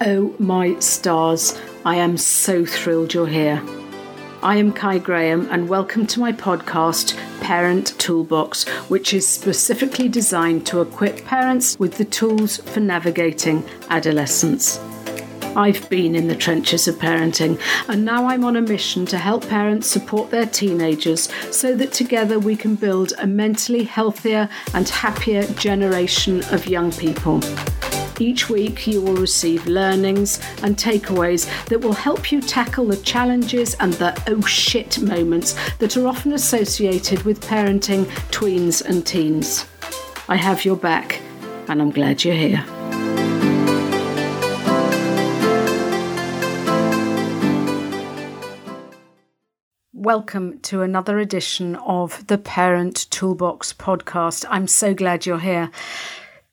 Oh my stars, I am so thrilled you're here. I am Kai Graham, and welcome to my podcast, Parent Toolbox, which is specifically designed to equip parents with the tools for navigating adolescence. I've been in the trenches of parenting, and now I'm on a mission to help parents support their teenagers so that together we can build a mentally healthier and happier generation of young people. Each week, you will receive learnings and takeaways that will help you tackle the challenges and the oh shit moments that are often associated with parenting tweens and teens. I have your back, and I'm glad you're here. Welcome to another edition of the Parent Toolbox podcast. I'm so glad you're here.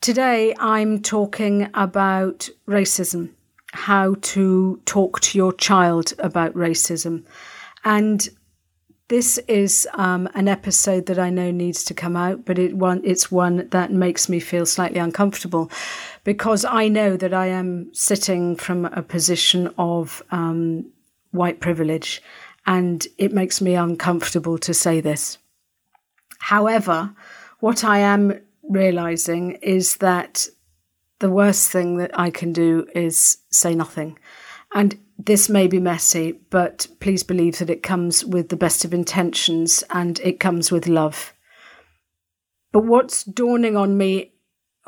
Today, I'm talking about racism, how to talk to your child about racism. And this is um, an episode that I know needs to come out, but it one it's one that makes me feel slightly uncomfortable because I know that I am sitting from a position of um, white privilege, and it makes me uncomfortable to say this. However, what I am realizing is that the worst thing that I can do is say nothing. And this may be messy, but please believe that it comes with the best of intentions and it comes with love. But what's dawning on me,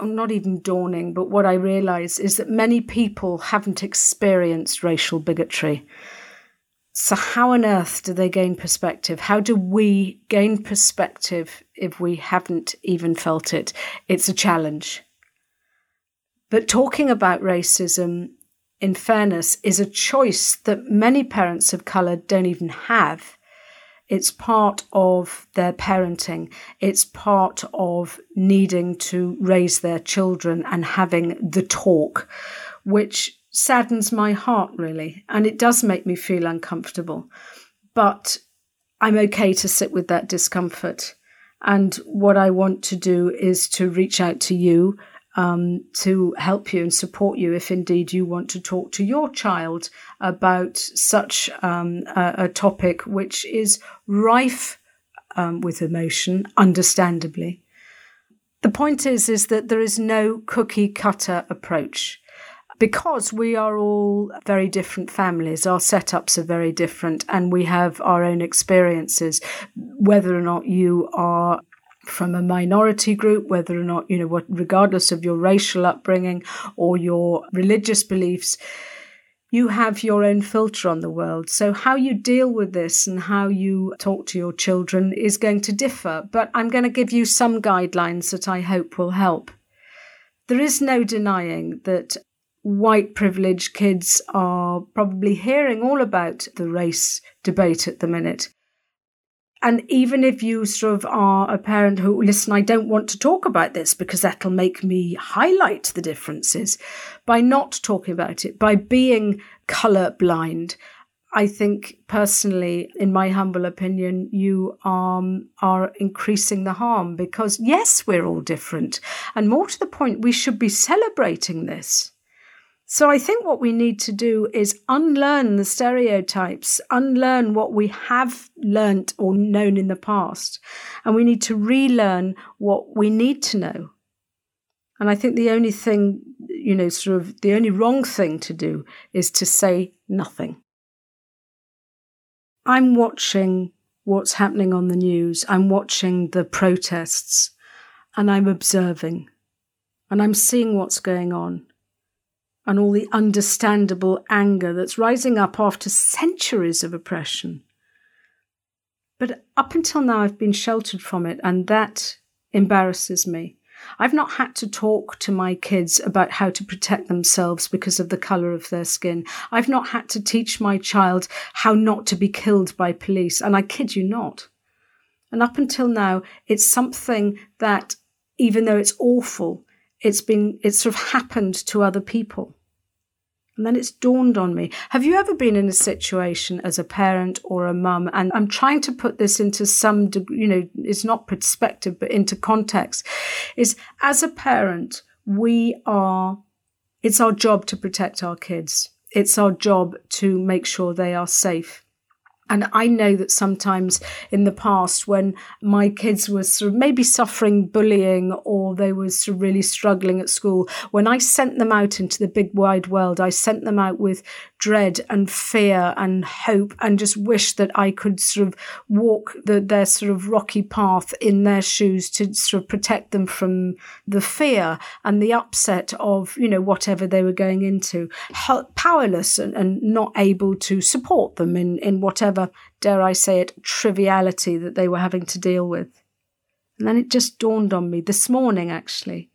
not even dawning, but what I realize is that many people haven't experienced racial bigotry. So, how on earth do they gain perspective? How do we gain perspective if we haven't even felt it? It's a challenge. But talking about racism, in fairness, is a choice that many parents of colour don't even have. It's part of their parenting. It's part of needing to raise their children and having the talk, which saddens my heart, really. And it does make me feel uncomfortable. But I'm okay to sit with that discomfort. And what I want to do is to reach out to you um, to help you and support you if indeed you want to talk to your child about such um, a, a, topic which is rife um, with emotion, understandably. The point is, is that there is no cookie cutter approach because we are all very different families, our setups are very different, and we have our own experiences, whether or not you are from a minority group, whether or not, you know, what, regardless of your racial upbringing or your religious beliefs, you have your own filter on the world. So, how you deal with this and how you talk to your children is going to differ. But I'm going to give you some guidelines that I hope will help. There is no denying that white privileged kids are probably hearing all about the race debate at the minute. And even if you sort of are a parent who, listen, I don't want to talk about this because that'll make me highlight the differences, by not talking about it, by being colour blind, I think personally, in my humble opinion, you um, are increasing the harm because yes, we're all different. And more to the point, we should be celebrating this. So I think what we need to do is unlearn the stereotypes, unlearn what we have learnt or known in the past, and we need to relearn what we need to know. And I think the only thing, you know, sort of the only wrong thing to do is to say nothing. I'm watching what's happening on the news. I'm watching the protests and I'm observing and I'm seeing what's going on and all the understandable anger that's rising up after centuries of oppression. But up until now, I've been sheltered from it, and that embarrasses me. I've not had to talk to my kids about how to protect themselves because of the colour of their skin. I've not had to teach my child how not to be killed by police, and I kid you not. And up until now, it's something that, even though it's awful, it's been, it's sort of happened to other people. And then it's dawned on me. Have you ever been in a situation as a parent or a mum? And I'm trying to put this into some, degree, you know, it's not perspective, but into context. Is as a parent, we are It's our job to protect our kids. It's our job to make sure they are safe. And I know that sometimes in the past, when my kids were sort of maybe suffering bullying or they were sort of really struggling at school, when I sent them out into the big wide world, I sent them out with dread and fear and hope and just wish that I could sort of walk the, their sort of rocky path in their shoes to sort of protect them from the fear and the upset of, you know, whatever they were going into, powerless and, and not able to support them in, in whatever, dare I say it, triviality that they were having to deal with. And then it just dawned on me this morning, actually,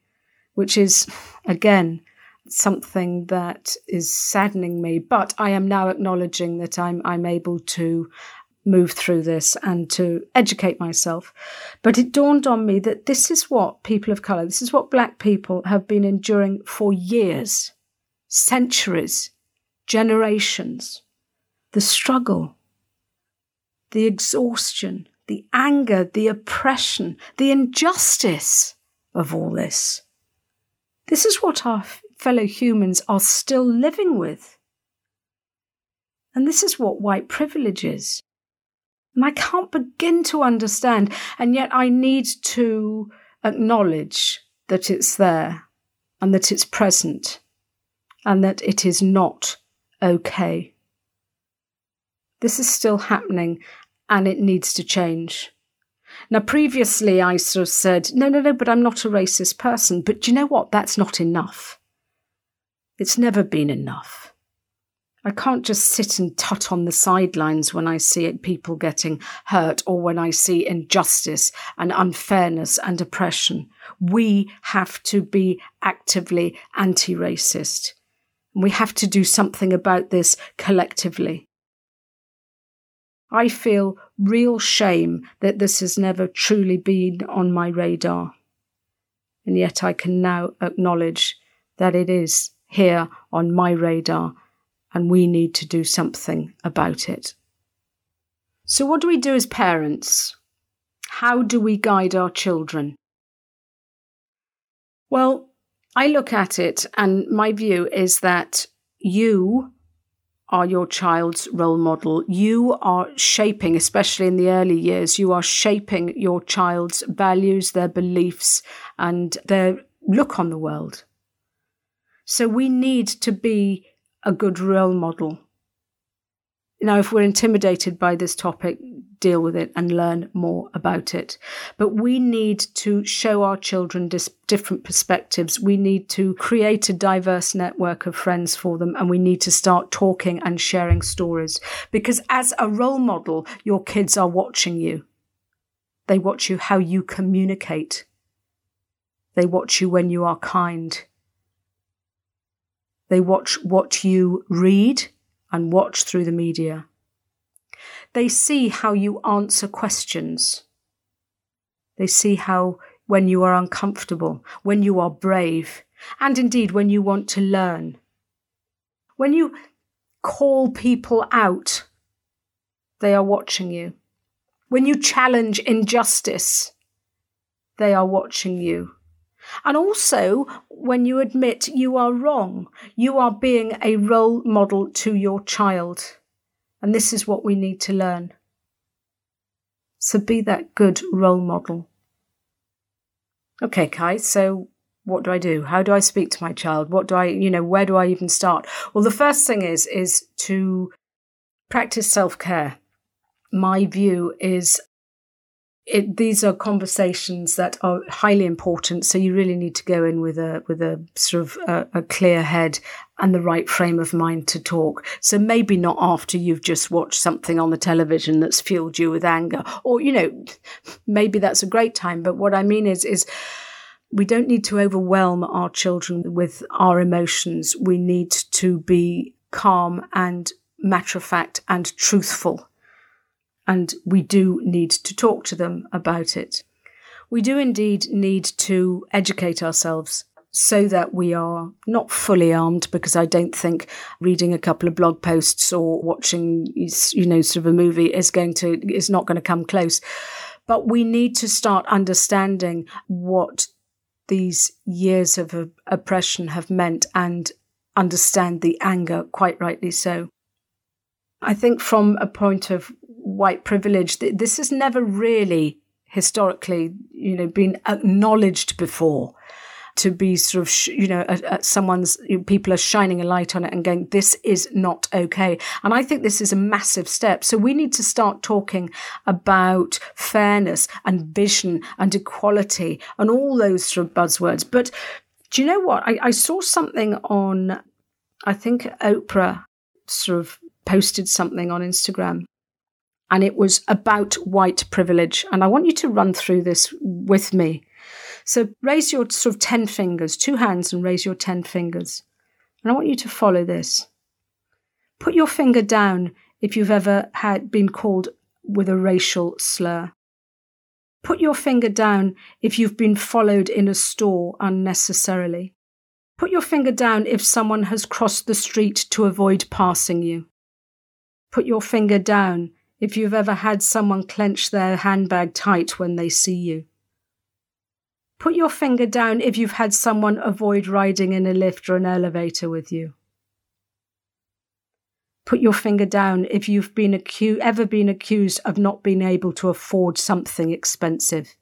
which is, again, something that is saddening me. But I am now acknowledging that I'm I'm able to move through this and to educate myself. But it dawned on me that this is what people of colour, this is what black people have been enduring for years, centuries, generations. The struggle, the exhaustion, the anger, the oppression, the injustice of all this. This is what our fellow humans are still living with. And this is what white privilege is. And I can't begin to understand, and yet I need to acknowledge that it's there and that it's present and that it is not okay. This is still happening and it needs to change. Now, previously I sort of said, no, no, no, but I'm not a racist person. But you know what? That's not enough. It's never been enough. I can't just sit and tut on the sidelines when I see people getting hurt or when I see injustice and unfairness and oppression. We have to be actively anti racist. We have to do something about this collectively. I feel real shame that this has never truly been on my radar. And yet I can now acknowledge that it is here on my radar, and we need to do something about it. So, what do we do as parents? How do we guide our children? Well, I look at it, and my view is that you are your child's role model. You are shaping, especially in the early years, you are shaping your child's values, their beliefs, and their look on the world. So we need to be a good role model. Now, if we're intimidated by this topic, deal with it and learn more about it. But we need to show our children dis- different perspectives. We need to create a diverse network of friends for them, and we need to start talking and sharing stories. Because as a role model, your kids are watching you. They watch you how you communicate. They watch you when you are kind. They watch what you read and watch through the media. They see how you answer questions. They see how, when you are uncomfortable, when you are brave, and indeed when you want to learn, when you call people out, they are watching you. When you challenge injustice, they are watching you. And also, when you admit you are wrong, you are being a role model to your child. And this is what we need to learn. So be that good role model. Okay, Kai, so what do I do? How do I speak to my child? What do I, you know, where do I even start? Well, the first thing is, is to practice self care. My view is it, these are conversations that are highly important. So you really need to go in with a with a sort of a, a, clear head and the right frame of mind to talk. So maybe not after you've just watched something on the television that's fueled you with anger, or you know, maybe that's a great time. But what I mean is is we don't need to overwhelm our children with our emotions. We need to be calm and matter of fact and truthful and we do need to talk to them about it. We do indeed need to educate ourselves so that we are not fully armed because I don't think reading a couple of blog posts or watching you know sort of a movie is going to is not going to come close but we need to start understanding what these years of oppression have meant and understand the anger, quite rightly so. I think from a point of white privilege, this has never really historically, you know, been acknowledged before to be sort of, you know, someone's, people are shining a light on it and going, this is not okay. And I think this is a massive step. So we need to start talking about fairness and vision and equality and all those sort of buzzwords. But do you know what? I, I saw something on, I think Oprah sort of posted something on Instagram and it was about white privilege. And I want you to run through this with me. So raise your sort of 10 fingers, two hands, and raise your 10 fingers. And I want you to follow this. Put your finger down if you've ever had been called with a racial slur. Put your finger down if you've been followed in a store unnecessarily. Put your finger down if someone has crossed the street to avoid passing you. Put your finger down if you've ever had someone clench their handbag tight when they see you. Put your finger down if you've had someone avoid riding in a lift or an elevator with you. Put your finger down if you've been acu- ever been accused of not being able to afford something expensive.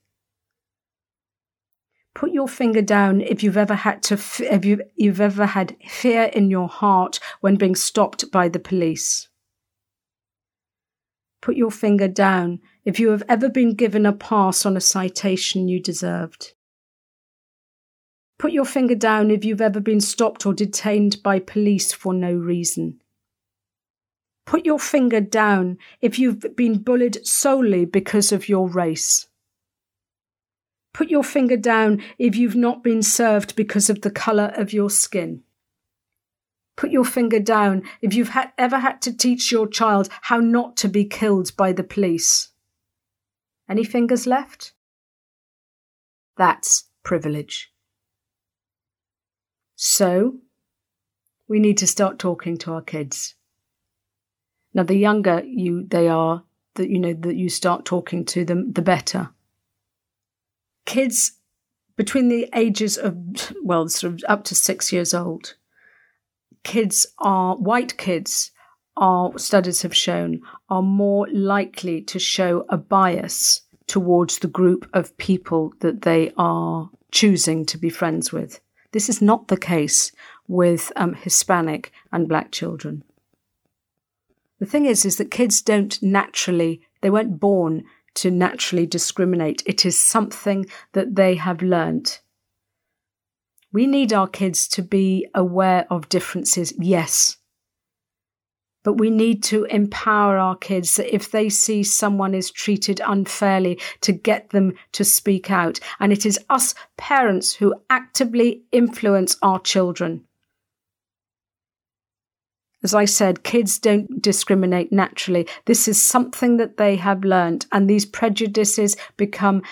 Put your finger down if you've ever had to f- if you, you've ever had fear in your heart when being stopped by the police. Put your finger down if you have ever been given a pass on a citation you deserved. Put your finger down if you've ever been stopped or detained by police for no reason. Put your finger down if you've been bullied solely because of your race. Put your finger down if you've not been served because of the colour of your skin. Put your finger down if you've ha- ever had to teach your child how not to be killed by the police. Any fingers left? That's privilege. So, we need to start talking to our kids. Now, the younger you they are, that you know that you start talking to them, the better. Kids between the ages of well, sort of up to six years old, kids are white kids are studies have shown are more likely to show a bias towards the group of people that they are choosing to be friends with. This is not the case with um, Hispanic and black children. The thing is, is that kids don't naturally, they weren't born to naturally discriminate. It is something that they have learnt. We need our kids to be aware of differences, yes, but we need to empower our kids that if they see someone is treated unfairly, to get them to speak out. And it is us parents who actively influence our children. As I said, kids don't discriminate naturally. This is something that they have learned, and these prejudices become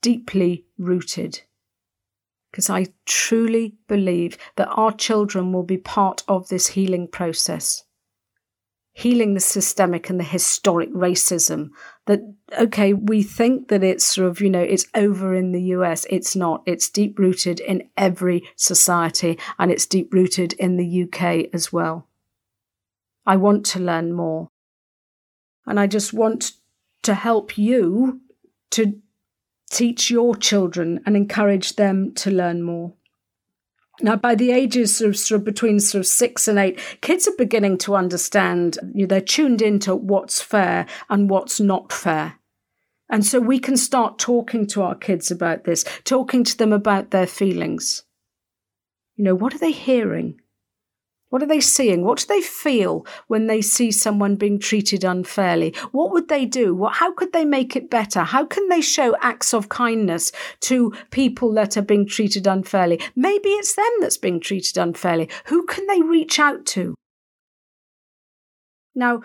deeply rooted. Because I truly believe that our children will be part of this healing process. Healing the systemic and the historic racism that okay we think that it's sort of you know it's over in the US it's not. It's deep rooted in every society and it's deep rooted in the UK as well. I want to learn more. And i just want to help you to teach your children and encourage them to learn more now, by the ages of sort of between sort of six and eight, kids are beginning to understand. You know, they're tuned into what's fair and what's not fair. And so we can start talking to our kids about this, talking to them about their feelings. You know, what are they hearing? What are they seeing? What do they feel when they see someone being treated unfairly? What would they do? What, how could they make it better? How can they show acts of kindness to people that are being treated unfairly? Maybe it's them that's being treated unfairly. Who can they reach out to? Now,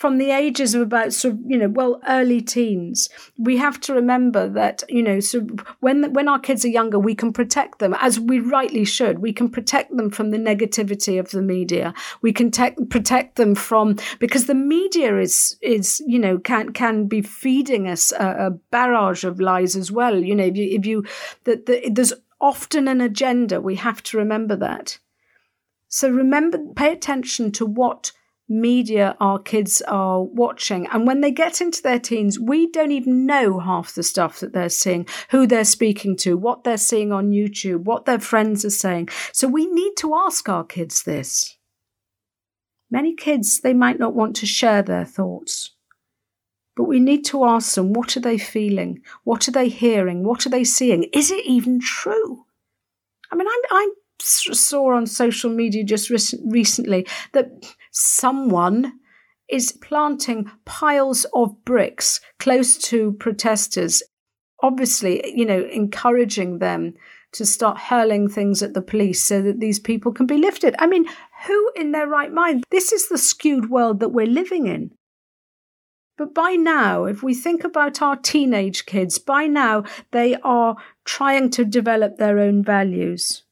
from the ages of about of you know well early teens we have to remember that you know so when when our kids are younger we can protect them as we rightly should. We can protect them from the negativity of the media. We can te- protect them from because the media is is you know can can be feeding us a, a barrage of lies as well. You know if you if you that the, there's often an agenda we have to remember that. So remember, pay attention to what media our kids are watching. And when they get into their teens, we don't even know half the stuff that they're seeing, who they're speaking to, what they're seeing on YouTube, what their friends are saying. So we need to ask our kids this. Many kids, they might not want to share their thoughts. But we need to ask them what are they feeling? What are they hearing? What are they seeing? Is it even true? I mean, I, I saw on social media just recently that someone is planting piles of bricks close to protesters, obviously, you know, encouraging them to start hurling things at the police so that these people can be lifted. I mean, who in their right mind? This is the skewed world that we're living in. But by now, if we think about our teenage kids, by now they are trying to develop their own values.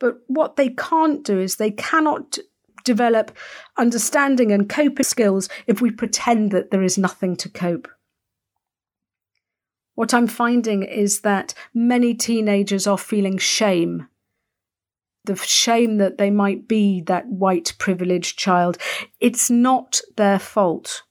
But what they can't do is they cannot develop understanding and coping skills if we pretend that there is nothing to cope. What I'm finding is that many teenagers are feeling shame. The shame that they might be that white privileged child. It's not their fault.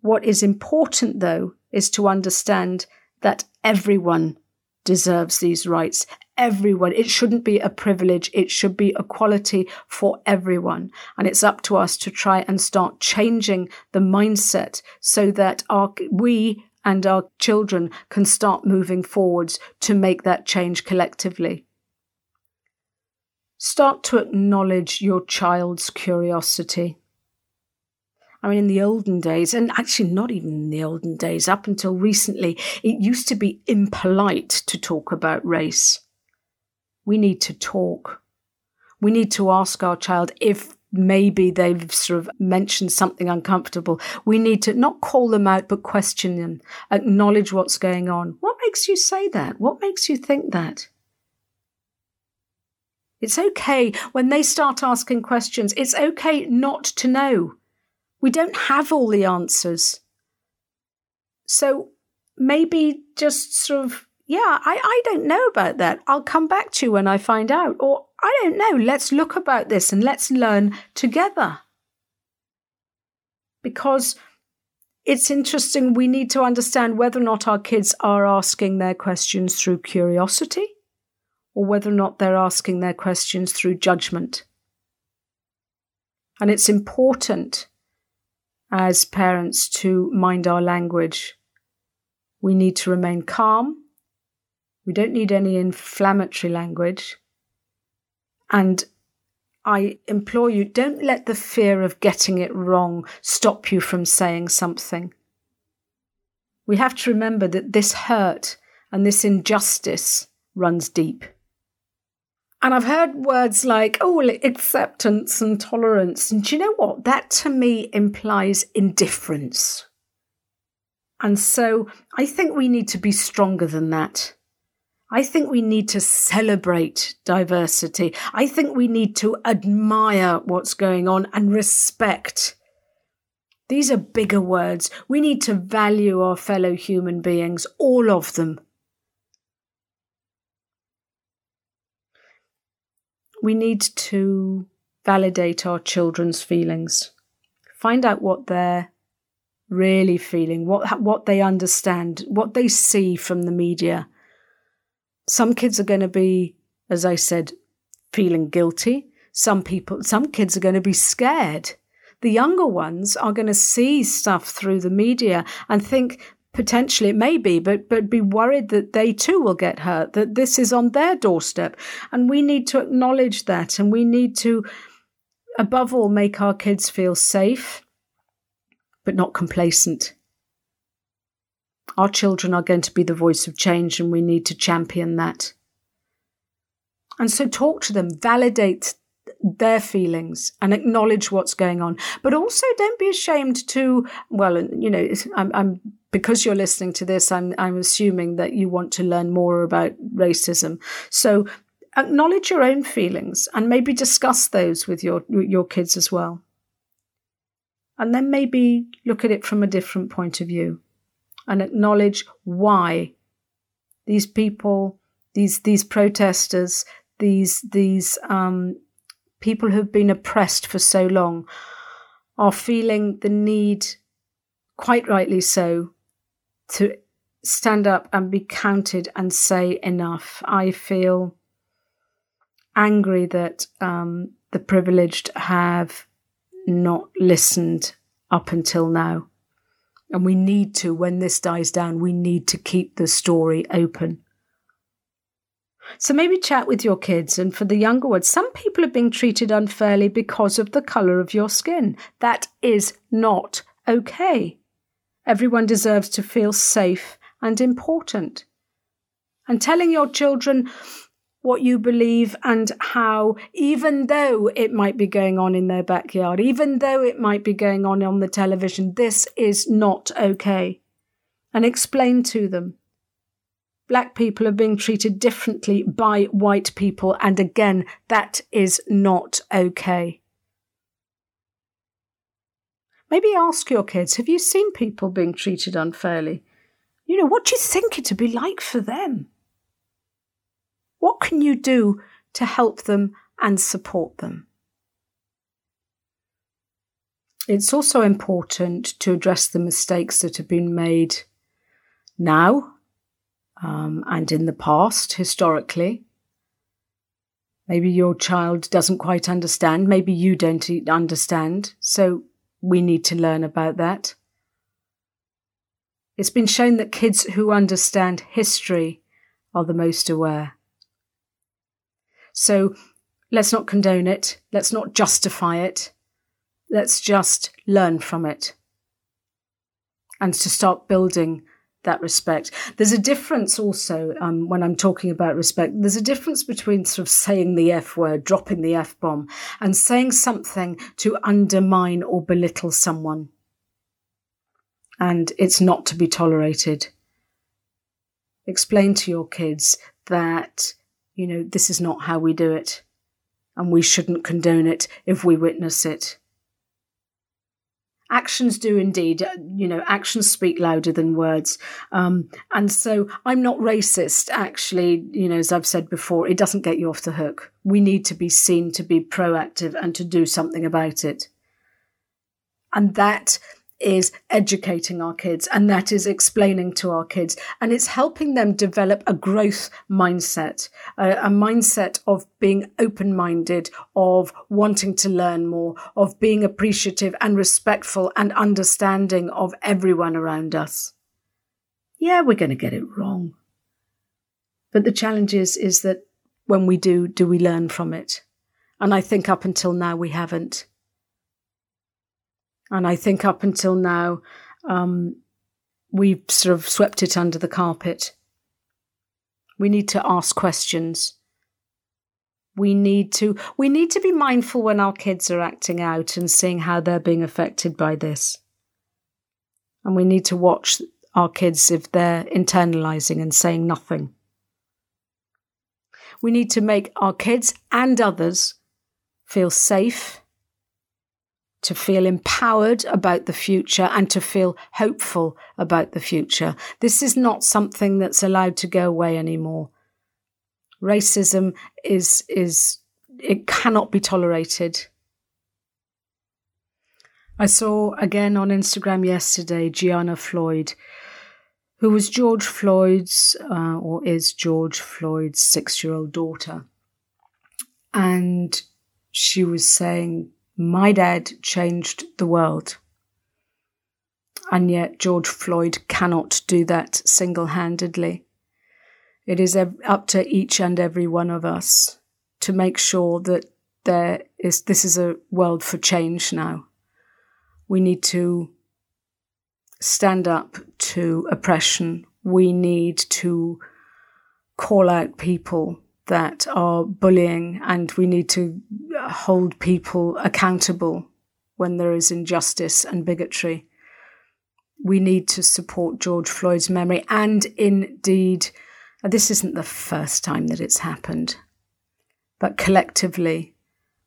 What is important, though, is to understand that everyone deserves these rights. Everyone. It shouldn't be a privilege. It should be equality for everyone. And it's up to us to try and start changing the mindset so that our, we and our children can start moving forwards to make that change collectively. Start to acknowledge your child's curiosity. I mean, in the olden days, and actually not even in the olden days, up until recently, it used to be impolite to talk about race. We need to talk. We need to ask our child if maybe they've sort of mentioned something uncomfortable. We need to not call them out, but question them, acknowledge what's going on. What makes you say that? What makes you think that? It's okay when they start asking questions. It's okay not to know. We don't have all the answers. So maybe just sort of, yeah, I, I don't know about that. I'll come back to you when I find out. Or I don't know, let's look about this and let's learn together. Because it's interesting, we need to understand whether or not our kids are asking their questions through curiosity or whether or not they're asking their questions through judgment. And it's important as parents to mind our language. We need to remain calm. We don't need any inflammatory language. And I implore you, don't let the fear of getting it wrong stop you from saying something. We have to remember that this hurt and this injustice runs deep. And I've heard words like, oh, acceptance and tolerance. And do you know what? That to me implies indifference. And so I think we need to be stronger than that. I think we need to celebrate diversity. I think we need to admire what's going on and respect. These are bigger words. We need to value our fellow human beings, all of them. We need to validate our children's feelings, find out what they're really feeling, what what they understand, what they see from the media. Some kids are going to be, as I said, feeling guilty. Some people, some kids are going to be scared. The younger ones are going to see stuff through the media and think potentially it may be, but but be worried that they too will get hurt, that this is on their doorstep. And we need to acknowledge that and we need to above all make our kids feel safe, but not complacent. Our children are going to be the voice of change and we need to champion that. And so talk to them, validate their feelings and acknowledge what's going on. But also don't be ashamed to, well, you know, I'm, I'm because you're listening to this, I'm, I'm assuming that you want to learn more about racism. So acknowledge your own feelings and maybe discuss those with your, your kids as well. And then maybe look at it from a different point of view and acknowledge why these people, these, these protesters, these these um, people who've been oppressed for so long are feeling the need, quite rightly so, to stand up and be counted and say enough. I feel angry that um, the privileged have not listened up until now. And we need to, when this dies down, we need to keep the story open. So maybe chat with your kids. And for the younger ones, some people are being treated unfairly because of the colour of your skin. That is not okay. Everyone deserves to feel safe and important. And telling your children what you believe and how, even though it might be going on in their backyard, even though it might be going on on the television, this is not okay. And explain to them. Black people are being treated differently by white people, and again, that is not okay. Maybe ask your kids have you seen people being treated unfairly? You know, what do you think it'd be like for them? What can you do to help them and support them? It's also important to address the mistakes that have been made now um, and in the past, historically. Maybe your child doesn't quite understand. Maybe you don't understand. So we need to learn about that. It's been shown that kids who understand history are the most aware. So let's not condone it. Let's not justify it. Let's just learn from it and to start building that respect. There's a difference also um, when I'm talking about respect. There's a difference between sort of saying the F word, dropping the F bomb, and saying something to undermine or belittle someone. And it's not to be tolerated. Explain to your kids that you know, this is not how we do it, and we shouldn't condone it if we witness it. Actions do indeed, uh, you know, actions speak louder than words. Um, and so I'm not racist, actually, you know, as I've said before, it doesn't get you off the hook. We need to be seen to be proactive and to do something about it. And that is educating our kids and that is explaining to our kids and it's helping them develop a growth mindset, a, a mindset of being open minded, of wanting to learn more, of being appreciative and respectful and understanding of everyone around us. Yeah, we're going to get it wrong. But the challenge is, is that when we do, do we learn from it? And I think up until now we haven't. And I think up until now, um, we've sort of swept it under the carpet. We need to ask questions. We need to we need to be mindful when our kids are acting out and seeing how they're being affected by this. And we need to watch our kids if they're internalizing and saying nothing. We need to make our kids and others feel safe to feel empowered about the future and to feel hopeful about the future. This is not something that's allowed to go away anymore. Racism is, is, it cannot be tolerated. I saw again on Instagram yesterday Gianna Floyd, who was George Floyd's, uh, or is George Floyd's six year old daughter. And she was saying my dad changed the world. And yet, George Floyd cannot do that single handedly. It is up to each and every one of us to make sure that there is, this is a world for change now. We need to stand up to oppression. We need to call out people that are bullying, and we need to hold people accountable when there is injustice and bigotry. We need to support George Floyd's memory, and indeed, this isn't the first time that it's happened, but collectively,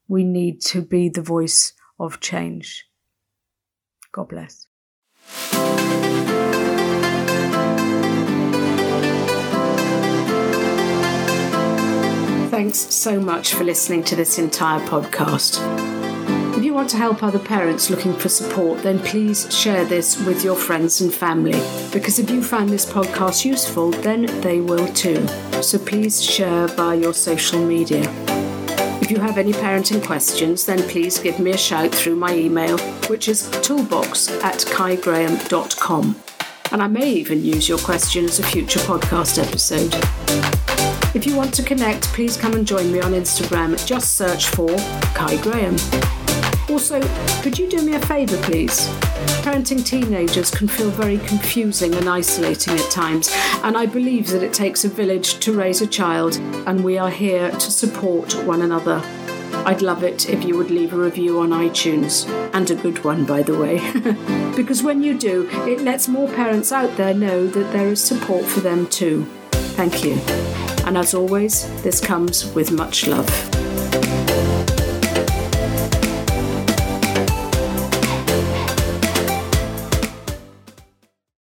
we need to be the voice of change. God bless. Thanks so much for listening to this entire podcast. If you want to help other parents looking for support, then please share this with your friends and family. Because if you find this podcast useful, then they will too. So please share by your social media. If you have any parenting questions, then please give me a shout through my email, which is toolbox at kaigraham.com. And I may even use your question as a future podcast episode. If you want to connect, please come and join me on Instagram. Just search for Kai Graham. Also, could you do me a favour, please? Parenting teenagers can feel very confusing and isolating at times, and I believe that it takes a village to raise a child, and we are here to support one another. I'd love it if you would leave a review on iTunes, and a good one, by the way, because when you do, it lets more parents out there know that there is support for them too. Thank you. And as always, this comes with much love.